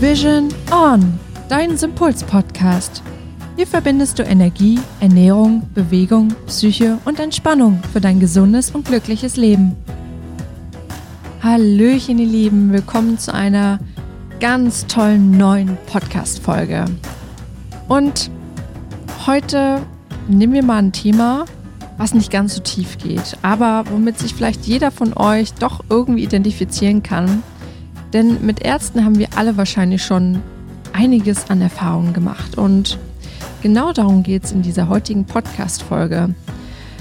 Vision On, dein Sympuls-Podcast. Hier verbindest du Energie, Ernährung, Bewegung, Psyche und Entspannung für dein gesundes und glückliches Leben. Hallöchen, ihr Lieben, willkommen zu einer ganz tollen neuen Podcast-Folge. Und heute nehmen wir mal ein Thema, was nicht ganz so tief geht, aber womit sich vielleicht jeder von euch doch irgendwie identifizieren kann denn mit Ärzten haben wir alle wahrscheinlich schon einiges an Erfahrungen gemacht. Und genau darum geht es in dieser heutigen Podcast-Folge.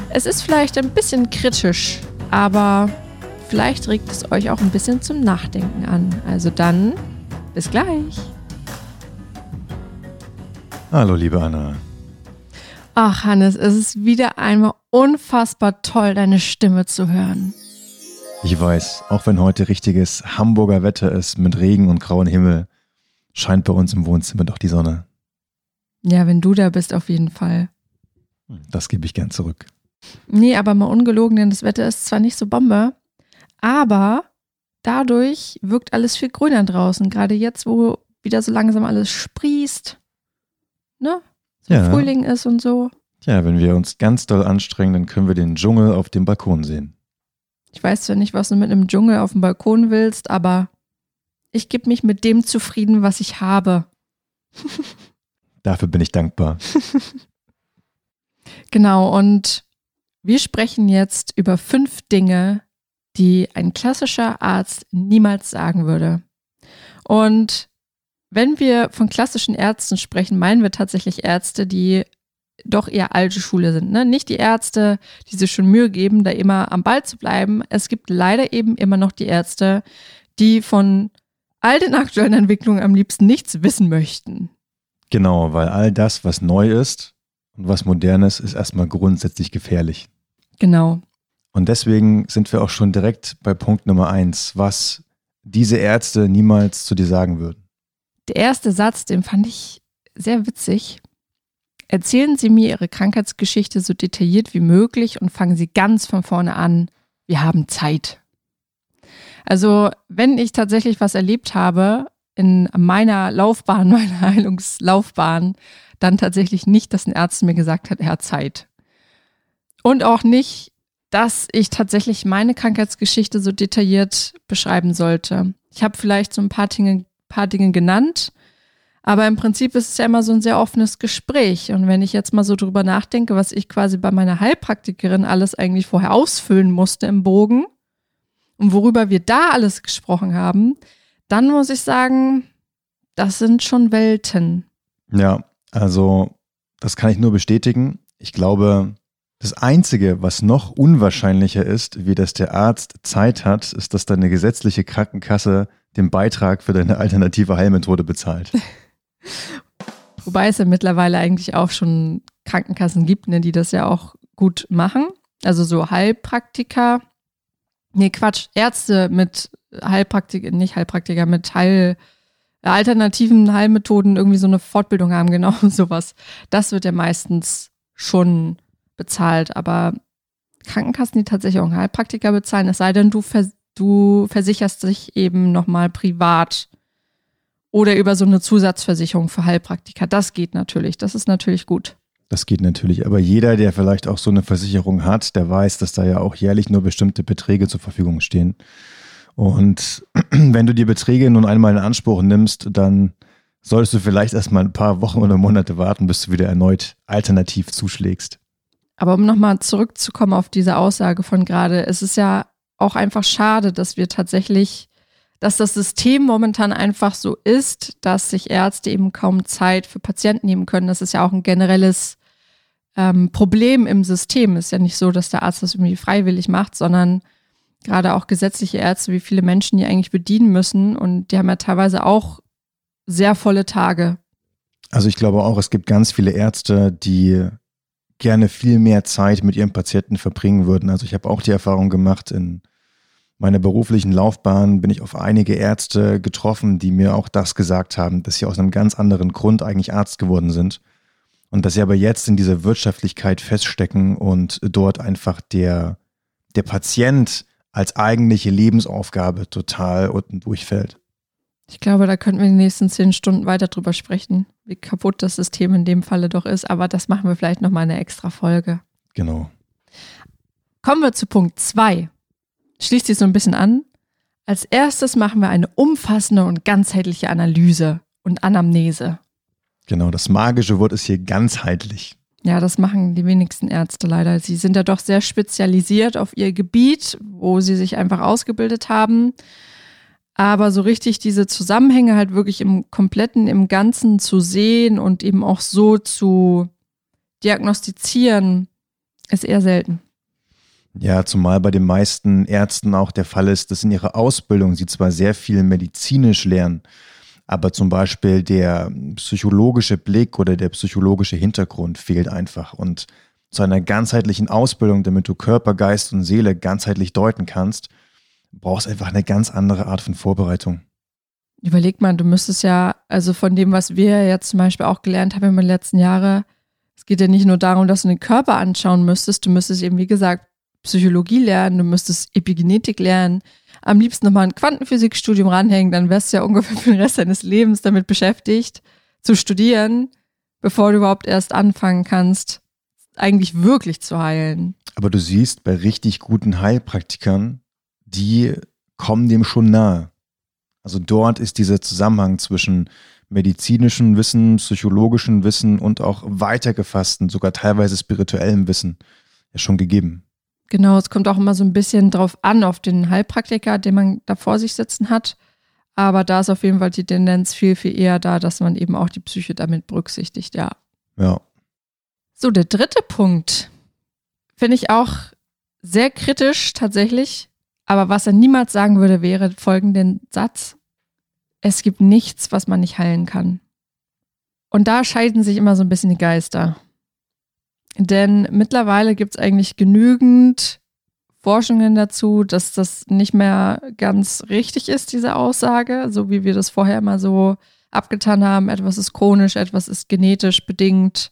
Es ist vielleicht ein bisschen kritisch, aber vielleicht regt es euch auch ein bisschen zum Nachdenken an. Also dann, bis gleich. Hallo, liebe Anna. Ach, Hannes, es ist wieder einmal unfassbar toll, deine Stimme zu hören. Ich weiß, auch wenn heute richtiges Hamburger Wetter ist mit Regen und grauen Himmel, scheint bei uns im Wohnzimmer doch die Sonne. Ja, wenn du da bist, auf jeden Fall. Das gebe ich gern zurück. Nee, aber mal ungelogen, denn das Wetter ist zwar nicht so Bombe, aber dadurch wirkt alles viel grüner draußen. Gerade jetzt, wo wieder so langsam alles sprießt, ne? So ja. Frühling ist und so. Ja, wenn wir uns ganz doll anstrengen, dann können wir den Dschungel auf dem Balkon sehen. Ich weiß zwar nicht, was du mit einem Dschungel auf dem Balkon willst, aber ich gebe mich mit dem zufrieden, was ich habe. Dafür bin ich dankbar. genau, und wir sprechen jetzt über fünf Dinge, die ein klassischer Arzt niemals sagen würde. Und wenn wir von klassischen Ärzten sprechen, meinen wir tatsächlich Ärzte, die doch eher alte Schule sind. Ne? Nicht die Ärzte, die sich schon Mühe geben, da immer am Ball zu bleiben. Es gibt leider eben immer noch die Ärzte, die von all den aktuellen Entwicklungen am liebsten nichts wissen möchten. Genau, weil all das, was neu ist und was modern ist, ist erstmal grundsätzlich gefährlich. Genau. Und deswegen sind wir auch schon direkt bei Punkt Nummer eins, was diese Ärzte niemals zu dir sagen würden. Der erste Satz, den fand ich sehr witzig. Erzählen Sie mir Ihre Krankheitsgeschichte so detailliert wie möglich und fangen Sie ganz von vorne an. Wir haben Zeit. Also, wenn ich tatsächlich was erlebt habe in meiner Laufbahn, meiner Heilungslaufbahn, dann tatsächlich nicht, dass ein Arzt mir gesagt hat, er hat Zeit. Und auch nicht, dass ich tatsächlich meine Krankheitsgeschichte so detailliert beschreiben sollte. Ich habe vielleicht so ein paar Dinge, paar Dinge genannt, aber im Prinzip ist es ja immer so ein sehr offenes Gespräch. Und wenn ich jetzt mal so drüber nachdenke, was ich quasi bei meiner Heilpraktikerin alles eigentlich vorher ausfüllen musste im Bogen und worüber wir da alles gesprochen haben, dann muss ich sagen, das sind schon Welten. Ja, also das kann ich nur bestätigen. Ich glaube, das Einzige, was noch unwahrscheinlicher ist, wie dass der Arzt Zeit hat, ist, dass deine gesetzliche Krankenkasse den Beitrag für deine alternative Heilmethode bezahlt. Wobei es ja mittlerweile eigentlich auch schon Krankenkassen gibt, ne, die das ja auch gut machen. Also so Heilpraktiker, nee, Quatsch, Ärzte mit Heilpraktiker, nicht Heilpraktiker, mit Heil, alternativen Heilmethoden irgendwie so eine Fortbildung haben, genau sowas. Das wird ja meistens schon bezahlt, aber Krankenkassen, die tatsächlich auch einen Heilpraktiker bezahlen, es sei denn, du, vers du versicherst dich eben nochmal privat oder über so eine Zusatzversicherung für Heilpraktiker. Das geht natürlich. Das ist natürlich gut. Das geht natürlich. Aber jeder, der vielleicht auch so eine Versicherung hat, der weiß, dass da ja auch jährlich nur bestimmte Beträge zur Verfügung stehen. Und wenn du die Beträge nun einmal in Anspruch nimmst, dann solltest du vielleicht erstmal ein paar Wochen oder Monate warten, bis du wieder erneut alternativ zuschlägst. Aber um nochmal zurückzukommen auf diese Aussage von gerade, es ist ja auch einfach schade, dass wir tatsächlich dass das System momentan einfach so ist, dass sich Ärzte eben kaum Zeit für Patienten nehmen können. Das ist ja auch ein generelles ähm, Problem im System. Ist ja nicht so, dass der Arzt das irgendwie freiwillig macht, sondern gerade auch gesetzliche Ärzte, wie viele Menschen die eigentlich bedienen müssen. Und die haben ja teilweise auch sehr volle Tage. Also ich glaube auch, es gibt ganz viele Ärzte, die gerne viel mehr Zeit mit ihren Patienten verbringen würden. Also ich habe auch die Erfahrung gemacht in meiner beruflichen Laufbahn bin ich auf einige Ärzte getroffen, die mir auch das gesagt haben, dass sie aus einem ganz anderen Grund eigentlich Arzt geworden sind und dass sie aber jetzt in dieser Wirtschaftlichkeit feststecken und dort einfach der, der Patient als eigentliche Lebensaufgabe total unten durchfällt. Ich glaube, da könnten wir in den nächsten zehn Stunden weiter drüber sprechen, wie kaputt das System in dem Falle doch ist. Aber das machen wir vielleicht nochmal eine extra Folge. Genau. Kommen wir zu Punkt zwei. Schließt sich so ein bisschen an. Als erstes machen wir eine umfassende und ganzheitliche Analyse und Anamnese. Genau, das magische Wort ist hier ganzheitlich. Ja, das machen die wenigsten Ärzte leider. Sie sind ja doch sehr spezialisiert auf ihr Gebiet, wo sie sich einfach ausgebildet haben. Aber so richtig diese Zusammenhänge halt wirklich im kompletten, im Ganzen zu sehen und eben auch so zu diagnostizieren, ist eher selten. Ja, zumal bei den meisten Ärzten auch der Fall ist, dass in ihrer Ausbildung sie zwar sehr viel medizinisch lernen, aber zum Beispiel der psychologische Blick oder der psychologische Hintergrund fehlt einfach. Und zu einer ganzheitlichen Ausbildung, damit du Körper, Geist und Seele ganzheitlich deuten kannst, brauchst einfach eine ganz andere Art von Vorbereitung. Überleg mal, du müsstest ja, also von dem, was wir jetzt zum Beispiel auch gelernt haben in den letzten Jahren, es geht ja nicht nur darum, dass du den Körper anschauen müsstest, du müsstest eben, wie gesagt, Psychologie lernen, du müsstest Epigenetik lernen, am liebsten nochmal ein Quantenphysikstudium ranhängen, dann wärst du ja ungefähr für den Rest deines Lebens damit beschäftigt, zu studieren, bevor du überhaupt erst anfangen kannst, eigentlich wirklich zu heilen. Aber du siehst, bei richtig guten Heilpraktikern, die kommen dem schon nahe. Also dort ist dieser Zusammenhang zwischen medizinischem Wissen, psychologischem Wissen und auch weitergefassten, sogar teilweise spirituellem Wissen ja schon gegeben. Genau, es kommt auch immer so ein bisschen drauf an, auf den Heilpraktiker, den man da vor sich sitzen hat. Aber da ist auf jeden Fall die Tendenz viel, viel eher da, dass man eben auch die Psyche damit berücksichtigt, ja. Ja. So, der dritte Punkt finde ich auch sehr kritisch tatsächlich. Aber was er niemals sagen würde, wäre folgenden Satz. Es gibt nichts, was man nicht heilen kann. Und da scheiden sich immer so ein bisschen die Geister. Denn mittlerweile gibt es eigentlich genügend Forschungen dazu, dass das nicht mehr ganz richtig ist, diese Aussage, so wie wir das vorher immer so abgetan haben. Etwas ist chronisch, etwas ist genetisch bedingt,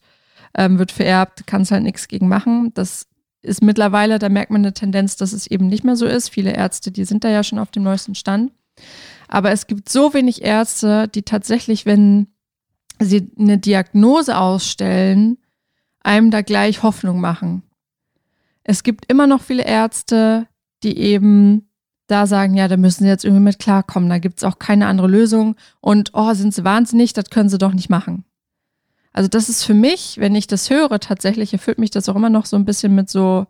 ähm, wird vererbt, kann es halt nichts gegen machen. Das ist mittlerweile, da merkt man eine Tendenz, dass es eben nicht mehr so ist. Viele Ärzte, die sind da ja schon auf dem neuesten Stand. Aber es gibt so wenig Ärzte, die tatsächlich, wenn sie eine Diagnose ausstellen, einem da gleich Hoffnung machen. Es gibt immer noch viele Ärzte, die eben da sagen, ja, da müssen sie jetzt irgendwie mit klarkommen, da gibt es auch keine andere Lösung und oh, sind sie wahnsinnig, das können sie doch nicht machen. Also das ist für mich, wenn ich das höre, tatsächlich erfüllt mich das auch immer noch so ein bisschen mit so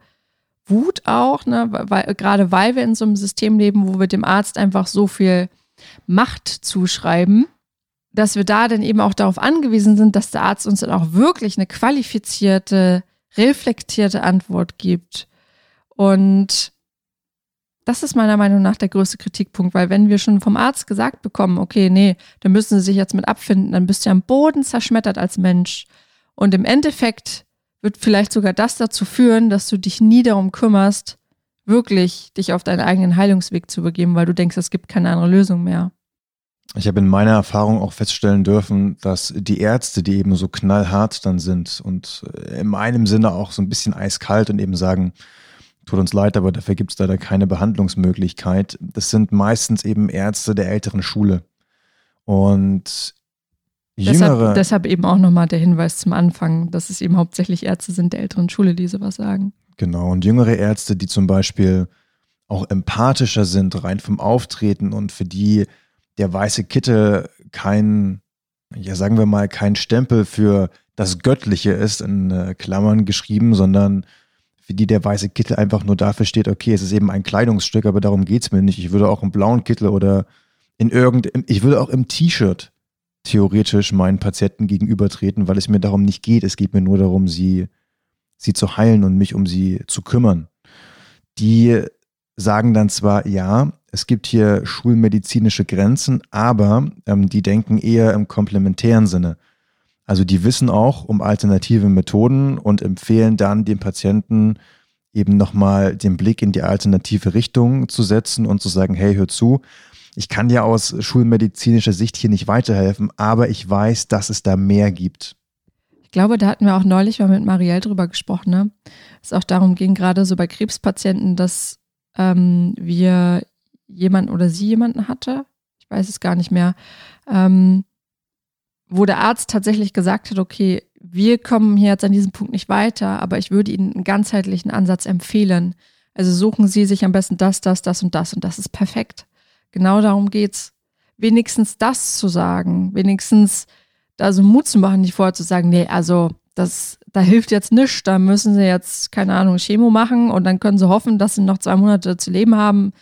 Wut auch, ne? weil, gerade weil wir in so einem System leben, wo wir dem Arzt einfach so viel Macht zuschreiben dass wir da dann eben auch darauf angewiesen sind, dass der Arzt uns dann auch wirklich eine qualifizierte, reflektierte Antwort gibt. Und das ist meiner Meinung nach der größte Kritikpunkt, weil wenn wir schon vom Arzt gesagt bekommen, okay, nee, da müssen Sie sich jetzt mit abfinden, dann bist du am Boden zerschmettert als Mensch. Und im Endeffekt wird vielleicht sogar das dazu führen, dass du dich nie darum kümmerst, wirklich dich auf deinen eigenen Heilungsweg zu begeben, weil du denkst, es gibt keine andere Lösung mehr. Ich habe in meiner Erfahrung auch feststellen dürfen, dass die Ärzte, die eben so knallhart dann sind und in meinem Sinne auch so ein bisschen eiskalt und eben sagen, tut uns leid, aber dafür gibt es leider keine Behandlungsmöglichkeit. Das sind meistens eben Ärzte der älteren Schule. Und jüngere. Deshalb, deshalb eben auch nochmal der Hinweis zum Anfang, dass es eben hauptsächlich Ärzte sind der älteren Schule, die sowas sagen. Genau. Und jüngere Ärzte, die zum Beispiel auch empathischer sind, rein vom Auftreten und für die der weiße Kittel kein, ja sagen wir mal, kein Stempel für das Göttliche ist, in äh, Klammern geschrieben, sondern für die der weiße Kittel einfach nur dafür steht, okay, es ist eben ein Kleidungsstück, aber darum geht es mir nicht. Ich würde auch im blauen Kittel oder in irgendeinem, ich würde auch im T-Shirt theoretisch meinen Patienten gegenübertreten, weil es mir darum nicht geht. Es geht mir nur darum, sie, sie zu heilen und mich um sie zu kümmern. Die sagen dann zwar, ja, es gibt hier schulmedizinische Grenzen, aber ähm, die denken eher im komplementären Sinne. Also die wissen auch um alternative Methoden und empfehlen dann dem Patienten eben nochmal den Blick in die alternative Richtung zu setzen und zu sagen, hey, hör zu, ich kann dir aus schulmedizinischer Sicht hier nicht weiterhelfen, aber ich weiß, dass es da mehr gibt. Ich glaube, da hatten wir auch neulich mal mit Marielle drüber gesprochen, ne? Es auch darum ging, gerade so bei Krebspatienten, dass ähm, wir jemanden oder sie jemanden hatte. Ich weiß es gar nicht mehr, ähm, wo der Arzt tatsächlich gesagt hat, okay, wir kommen hier jetzt an diesem Punkt nicht weiter, aber ich würde Ihnen einen ganzheitlichen Ansatz empfehlen. Also suchen Sie sich am besten das, das, das und das und das ist perfekt. Genau darum geht's. Wenigstens das zu sagen, wenigstens da so Mut zu machen, nicht vorher zu sagen, nee, also das, da hilft jetzt nichts, da müssen sie jetzt, keine Ahnung, Chemo machen und dann können sie hoffen, dass sie noch zwei Monate zu leben haben,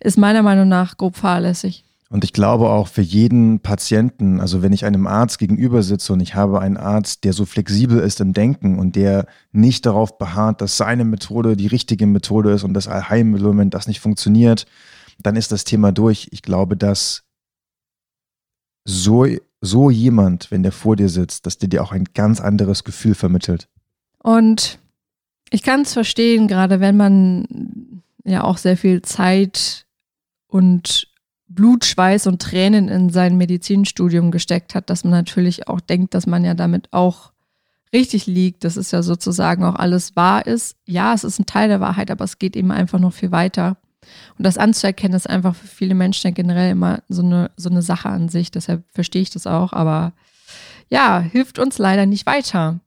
ist meiner Meinung nach grob fahrlässig. Und ich glaube auch für jeden Patienten, also wenn ich einem Arzt gegenüber sitze und ich habe einen Arzt, der so flexibel ist im Denken und der nicht darauf beharrt, dass seine Methode die richtige Methode ist und das Allheilmittel, wenn das nicht funktioniert, dann ist das Thema durch. Ich glaube, dass so, so jemand, wenn der vor dir sitzt, dass der dir auch ein ganz anderes Gefühl vermittelt. Und ich kann es verstehen, gerade wenn man ja auch sehr viel Zeit und Blut, Schweiß und Tränen in sein Medizinstudium gesteckt hat, dass man natürlich auch denkt, dass man ja damit auch richtig liegt, dass es ja sozusagen auch alles wahr ist. Ja, es ist ein Teil der Wahrheit, aber es geht eben einfach noch viel weiter. Und das anzuerkennen ist einfach für viele Menschen generell immer so eine, so eine Sache an sich. Deshalb verstehe ich das auch. Aber ja, hilft uns leider nicht weiter.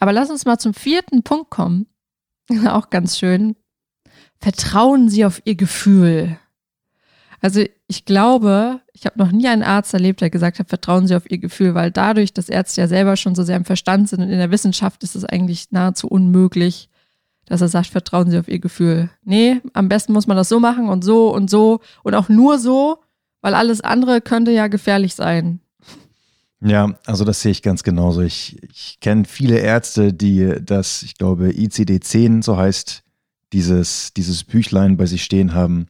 Aber lass uns mal zum vierten Punkt kommen. auch ganz schön. Vertrauen Sie auf Ihr Gefühl. Also ich glaube, ich habe noch nie einen Arzt erlebt, der gesagt hat, vertrauen Sie auf Ihr Gefühl, weil dadurch, dass Ärzte ja selber schon so sehr im Verstand sind und in der Wissenschaft ist es eigentlich nahezu unmöglich, dass er sagt, vertrauen Sie auf Ihr Gefühl. Nee, am besten muss man das so machen und so und so und auch nur so, weil alles andere könnte ja gefährlich sein. Ja, also das sehe ich ganz genauso. Ich, ich kenne viele Ärzte, die das, ich glaube, ICD-10, so heißt, dieses, dieses Büchlein bei sich stehen haben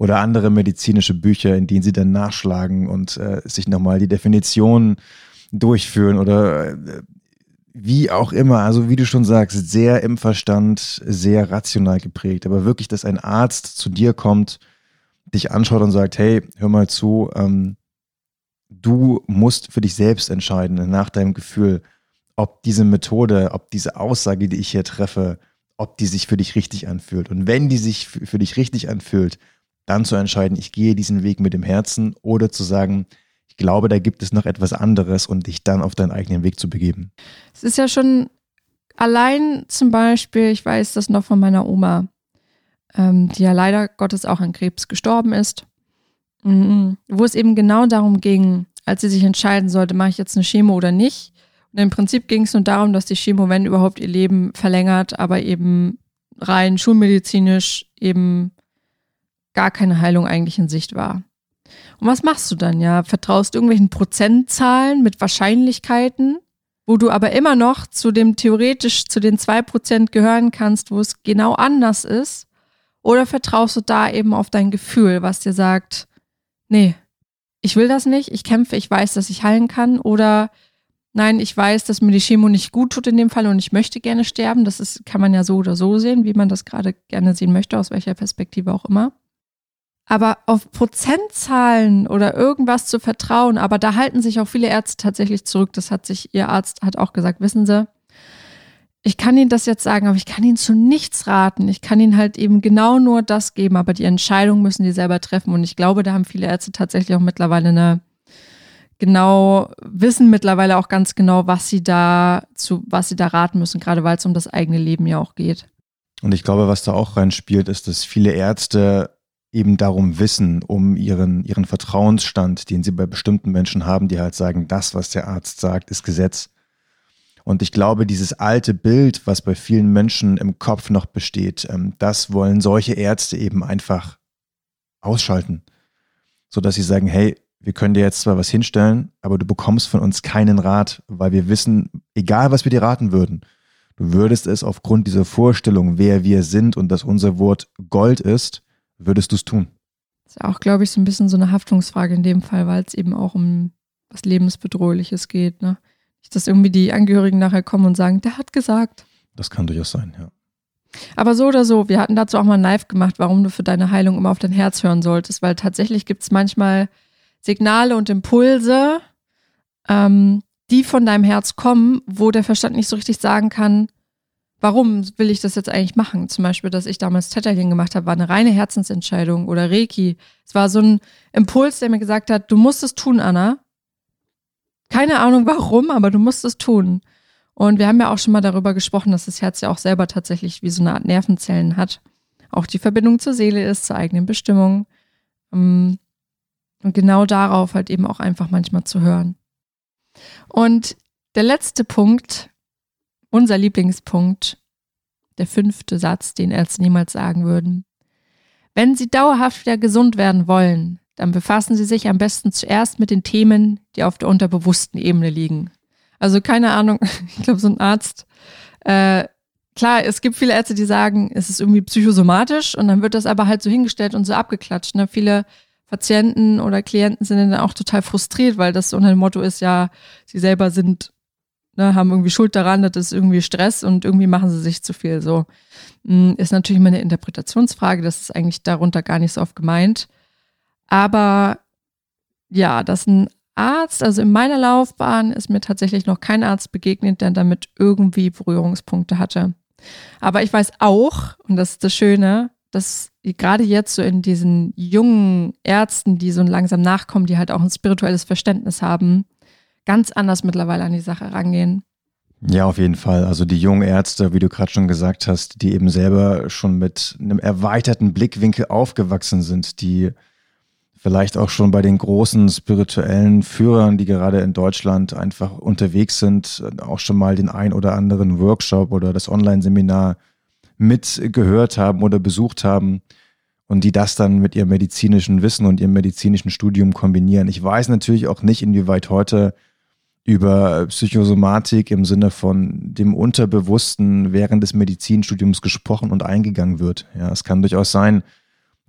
oder andere medizinische Bücher, in denen sie dann nachschlagen und äh, sich nochmal die Definition durchführen oder äh, wie auch immer, also wie du schon sagst, sehr im Verstand, sehr rational geprägt. Aber wirklich, dass ein Arzt zu dir kommt, dich anschaut und sagt, hey, hör mal zu, ähm, du musst für dich selbst entscheiden, nach deinem Gefühl, ob diese Methode, ob diese Aussage, die ich hier treffe, ob die sich für dich richtig anfühlt. Und wenn die sich für dich richtig anfühlt, dann zu entscheiden, ich gehe diesen Weg mit dem Herzen oder zu sagen, ich glaube, da gibt es noch etwas anderes und dich dann auf deinen eigenen Weg zu begeben. Es ist ja schon allein zum Beispiel, ich weiß das noch von meiner Oma, ähm, die ja leider Gottes auch an Krebs gestorben ist, mhm. wo es eben genau darum ging, als sie sich entscheiden sollte, mache ich jetzt eine Chemo oder nicht. Und im Prinzip ging es nur darum, dass die Chemo, wenn überhaupt, ihr Leben verlängert, aber eben rein schulmedizinisch eben gar keine Heilung eigentlich in Sicht war. Und was machst du dann? Ja, vertraust irgendwelchen Prozentzahlen mit Wahrscheinlichkeiten, wo du aber immer noch zu dem theoretisch zu den zwei Prozent gehören kannst, wo es genau anders ist? Oder vertraust du da eben auf dein Gefühl, was dir sagt, nee, ich will das nicht, ich kämpfe, ich weiß, dass ich heilen kann oder nein, ich weiß, dass mir die Chemo nicht gut tut in dem Fall und ich möchte gerne sterben. Das ist, kann man ja so oder so sehen, wie man das gerade gerne sehen möchte, aus welcher Perspektive auch immer. Aber auf Prozentzahlen oder irgendwas zu vertrauen, aber da halten sich auch viele Ärzte tatsächlich zurück. Das hat sich ihr Arzt hat auch gesagt, wissen Sie, ich kann Ihnen das jetzt sagen, aber ich kann Ihnen zu nichts raten. Ich kann Ihnen halt eben genau nur das geben, aber die Entscheidung müssen die selber treffen. Und ich glaube, da haben viele Ärzte tatsächlich auch mittlerweile eine genau, wissen mittlerweile auch ganz genau, was sie da zu, was sie da raten müssen, gerade weil es um das eigene Leben ja auch geht. Und ich glaube, was da auch reinspielt, ist, dass viele Ärzte eben darum wissen, um ihren, ihren Vertrauensstand, den sie bei bestimmten Menschen haben, die halt sagen, das, was der Arzt sagt, ist Gesetz. Und ich glaube, dieses alte Bild, was bei vielen Menschen im Kopf noch besteht, ähm, das wollen solche Ärzte eben einfach ausschalten, sodass sie sagen, hey, wir können dir jetzt zwar was hinstellen, aber du bekommst von uns keinen Rat, weil wir wissen, egal was wir dir raten würden, du würdest es aufgrund dieser Vorstellung, wer wir sind und dass unser Wort Gold ist, würdest du es tun? Das ist auch, glaube ich, so ein bisschen so eine Haftungsfrage in dem Fall, weil es eben auch um was Lebensbedrohliches geht. Ne? Nicht, dass irgendwie die Angehörigen nachher kommen und sagen, der hat gesagt. Das kann durchaus sein, ja. Aber so oder so, wir hatten dazu auch mal ein Live gemacht, warum du für deine Heilung immer auf dein Herz hören solltest, weil tatsächlich gibt es manchmal Signale und Impulse, ähm, die von deinem Herz kommen, wo der Verstand nicht so richtig sagen kann, warum will ich das jetzt eigentlich machen? Zum Beispiel, dass ich damals Tetterchen gemacht habe, war eine reine Herzensentscheidung oder Reiki. Es war so ein Impuls, der mir gesagt hat, du musst es tun, Anna. Keine Ahnung warum, aber du musst es tun. Und wir haben ja auch schon mal darüber gesprochen, dass das Herz ja auch selber tatsächlich wie so eine Art Nervenzellen hat. Auch die Verbindung zur Seele ist, zur eigenen Bestimmung. Ähm, und genau darauf halt eben auch einfach manchmal zu hören. Und der letzte Punkt, unser Lieblingspunkt, der fünfte Satz, den Ärzte niemals sagen würden. Wenn Sie dauerhaft wieder gesund werden wollen, dann befassen Sie sich am besten zuerst mit den Themen, die auf der unterbewussten Ebene liegen. Also keine Ahnung, ich glaube, so ein Arzt, äh, klar, es gibt viele Ärzte, die sagen, es ist irgendwie psychosomatisch und dann wird das aber halt so hingestellt und so abgeklatscht. Ne? Viele Patienten oder Klienten sind dann auch total frustriert, weil das so dem Motto ist, ja, sie selber sind, ne, haben irgendwie Schuld daran, das ist irgendwie Stress und irgendwie machen sie sich zu viel. So hm, ist natürlich immer eine Interpretationsfrage, das ist eigentlich darunter gar nicht so oft gemeint. Aber ja, dass ein Arzt, also in meiner Laufbahn ist mir tatsächlich noch kein Arzt begegnet, der damit irgendwie Berührungspunkte hatte. Aber ich weiß auch, und das ist das Schöne, dass gerade jetzt so in diesen jungen Ärzten, die so langsam nachkommen, die halt auch ein spirituelles Verständnis haben, ganz anders mittlerweile an die Sache rangehen. Ja, auf jeden Fall. Also die jungen Ärzte, wie du gerade schon gesagt hast, die eben selber schon mit einem erweiterten Blickwinkel aufgewachsen sind, die vielleicht auch schon bei den großen spirituellen Führern, die gerade in Deutschland einfach unterwegs sind, auch schon mal den ein oder anderen Workshop oder das Online-Seminar mitgehört haben oder besucht haben und die das dann mit ihrem medizinischen Wissen und ihrem medizinischen Studium kombinieren. Ich weiß natürlich auch nicht, inwieweit heute über Psychosomatik im Sinne von dem Unterbewussten während des Medizinstudiums gesprochen und eingegangen wird. Ja, es kann durchaus sein,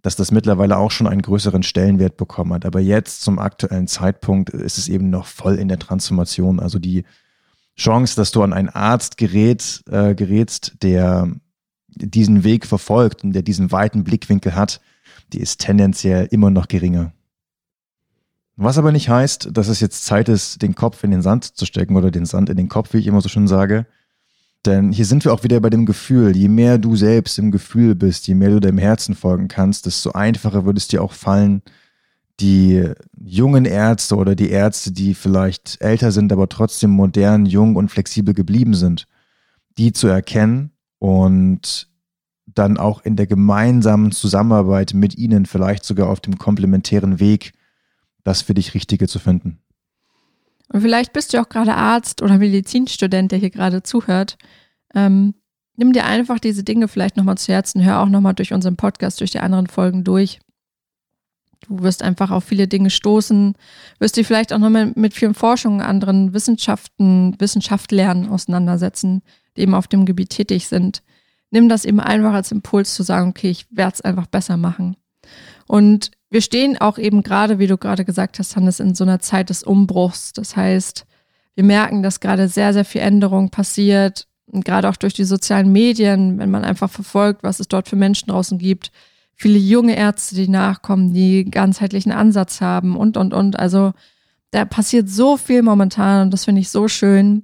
dass das mittlerweile auch schon einen größeren Stellenwert bekommen hat. Aber jetzt zum aktuellen Zeitpunkt ist es eben noch voll in der Transformation. Also die Chance, dass du an einen Arzt gerät, äh, gerätst, der diesen Weg verfolgt und der diesen weiten Blickwinkel hat, die ist tendenziell immer noch geringer. Was aber nicht heißt, dass es jetzt Zeit ist, den Kopf in den Sand zu stecken oder den Sand in den Kopf, wie ich immer so schön sage. Denn hier sind wir auch wieder bei dem Gefühl. Je mehr du selbst im Gefühl bist, je mehr du deinem Herzen folgen kannst, desto einfacher wird es dir auch fallen, die jungen Ärzte oder die Ärzte, die vielleicht älter sind, aber trotzdem modern, jung und flexibel geblieben sind, die zu erkennen und dann auch in der gemeinsamen Zusammenarbeit mit ihnen, vielleicht sogar auf dem komplementären Weg, das für dich Richtige zu finden. Und vielleicht bist du auch gerade Arzt oder Medizinstudent, der hier gerade zuhört. Ähm, nimm dir einfach diese Dinge vielleicht nochmal zu Herzen, hör auch nochmal durch unseren Podcast, durch die anderen Folgen durch. Du wirst einfach auf viele Dinge stoßen, wirst dich vielleicht auch nochmal mit vielen Forschungen, anderen Wissenschaften, Wissenschaftlern auseinandersetzen, die eben auf dem Gebiet tätig sind. Nimm das eben einfach als Impuls zu sagen, okay, ich werde es einfach besser machen. Und wir stehen auch eben gerade, wie du gerade gesagt hast, Hannes, in so einer Zeit des Umbruchs. Das heißt, wir merken, dass gerade sehr, sehr viel Änderung passiert. Und gerade auch durch die sozialen Medien, wenn man einfach verfolgt, was es dort für Menschen draußen gibt. Viele junge Ärzte, die nachkommen, die ganzheitlichen Ansatz haben und, und, und. Also da passiert so viel momentan und das finde ich so schön.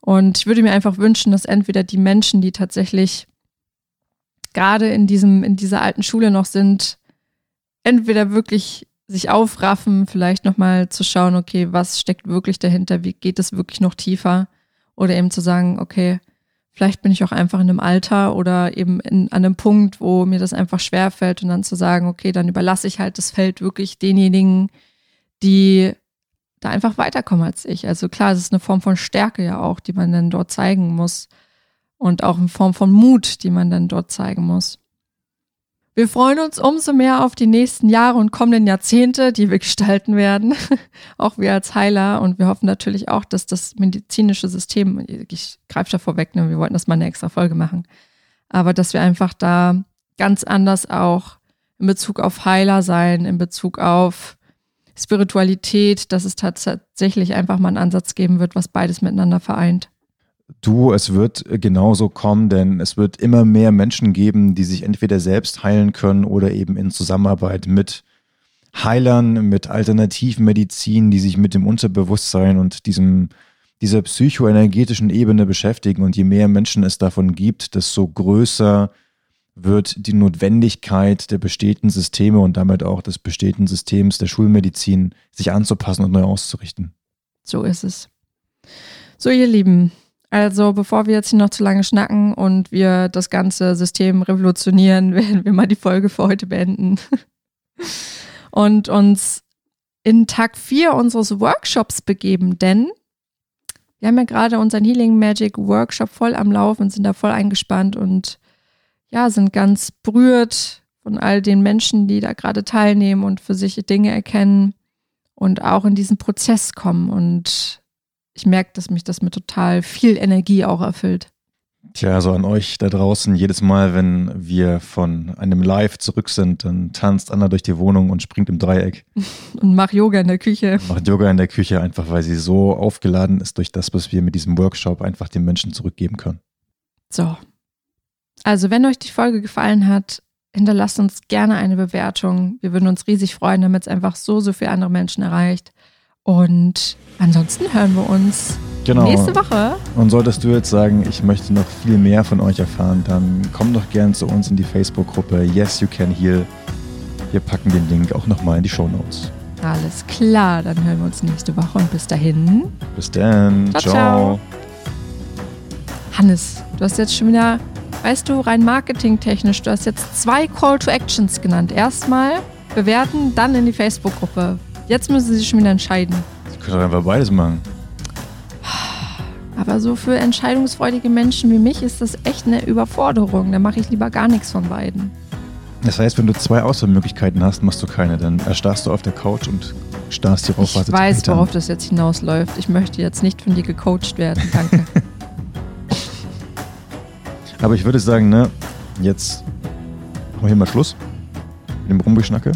Und ich würde mir einfach wünschen, dass entweder die Menschen, die tatsächlich gerade in diesem, in dieser alten Schule noch sind, entweder wirklich sich aufraffen, vielleicht nochmal zu schauen, okay, was steckt wirklich dahinter, wie geht es wirklich noch tiefer? Oder eben zu sagen, okay, vielleicht bin ich auch einfach in einem Alter oder eben in, an einem Punkt, wo mir das einfach schwerfällt und dann zu sagen, okay, dann überlasse ich halt das Feld wirklich denjenigen, die da einfach weiterkommen als ich. Also klar, es ist eine Form von Stärke ja auch, die man dann dort zeigen muss. Und auch eine Form von Mut, die man dann dort zeigen muss. Wir freuen uns umso mehr auf die nächsten Jahre und kommenden Jahrzehnte, die wir gestalten werden, auch wir als Heiler. Und wir hoffen natürlich auch, dass das medizinische System, ich greife da vorweg, ne, wir wollten das mal eine extra Folge machen, aber dass wir einfach da ganz anders auch in Bezug auf Heiler sein, in Bezug auf Spiritualität, dass es tatsächlich einfach mal einen Ansatz geben wird, was beides miteinander vereint. Du, es wird genauso kommen, denn es wird immer mehr Menschen geben, die sich entweder selbst heilen können oder eben in Zusammenarbeit mit Heilern, mit Alternativmedizin, die sich mit dem Unterbewusstsein und diesem, dieser psychoenergetischen Ebene beschäftigen und je mehr Menschen es davon gibt, desto größer wird die Notwendigkeit der bestehenden Systeme und damit auch des bestehenden Systems der Schulmedizin, sich anzupassen und neu auszurichten. So ist es. So, ihr Lieben, also bevor wir jetzt hier noch zu lange schnacken und wir das ganze System revolutionieren, werden wir mal die Folge für heute beenden und uns in Tag 4 unseres Workshops begeben, denn wir haben ja gerade unseren Healing Magic Workshop voll am Laufen, sind da voll eingespannt und ja, sind ganz berührt von all den Menschen, die da gerade teilnehmen und für sich Dinge erkennen und auch in diesen Prozess kommen. Und ich merke, dass mich das mit total viel Energie auch erfüllt. Tja, so an euch da draußen, jedes Mal, wenn wir von einem Live zurück sind, dann tanzt Anna durch die Wohnung und springt im Dreieck. Und macht Yoga in der Küche. Macht Yoga in der Küche, einfach weil sie so aufgeladen ist durch das, was wir mit diesem Workshop einfach den Menschen zurückgeben können. So, also, wenn euch die Folge gefallen hat, hinterlasst uns gerne eine Bewertung. Wir würden uns riesig freuen, damit es einfach so, so viele andere Menschen erreicht. Und ansonsten hören wir uns genau. nächste Woche. Und solltest du jetzt sagen, ich möchte noch viel mehr von euch erfahren, dann komm doch gerne zu uns in die Facebook-Gruppe Yes You Can Heal. Wir packen den Link auch nochmal in die Show Notes. Alles klar, dann hören wir uns nächste Woche und bis dahin. Bis dann. Ciao. ciao. ciao. Hannes, du hast jetzt schon wieder Weißt du, rein marketingtechnisch, du hast jetzt zwei Call to Actions genannt. Erstmal bewerten, dann in die Facebook-Gruppe. Jetzt müssen sie sich schon wieder entscheiden. Sie können doch einfach beides machen. Aber so für entscheidungsfreudige Menschen wie mich ist das echt eine Überforderung. Da mache ich lieber gar nichts von beiden. Das heißt, wenn du zwei Auswahlmöglichkeiten hast, machst du keine. Dann erstarrst du auf der Couch und starrst dir auf, was Ich weiß, worauf das jetzt hinausläuft. Ich möchte jetzt nicht von dir gecoacht werden. Danke. Aber ich würde sagen, ne, jetzt machen wir hier mal Schluss mit dem Rumgeschnacke.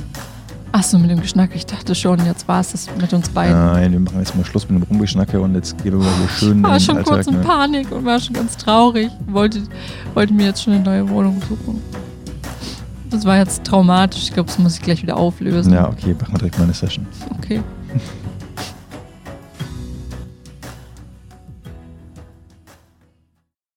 Achso, mit dem Geschnacke. Ich dachte schon, jetzt war es das mit uns beiden. Nein, wir machen jetzt mal Schluss mit dem Rumgeschnacke und jetzt gehen wir mal hier schön. Ich war schon Alltag, kurz in ne? Panik und war schon ganz traurig. Wollte, wollte mir jetzt schon eine neue Wohnung suchen. Das war jetzt traumatisch. Ich glaube, das muss ich gleich wieder auflösen. Ja, okay, machen wir direkt mal eine Session. Okay.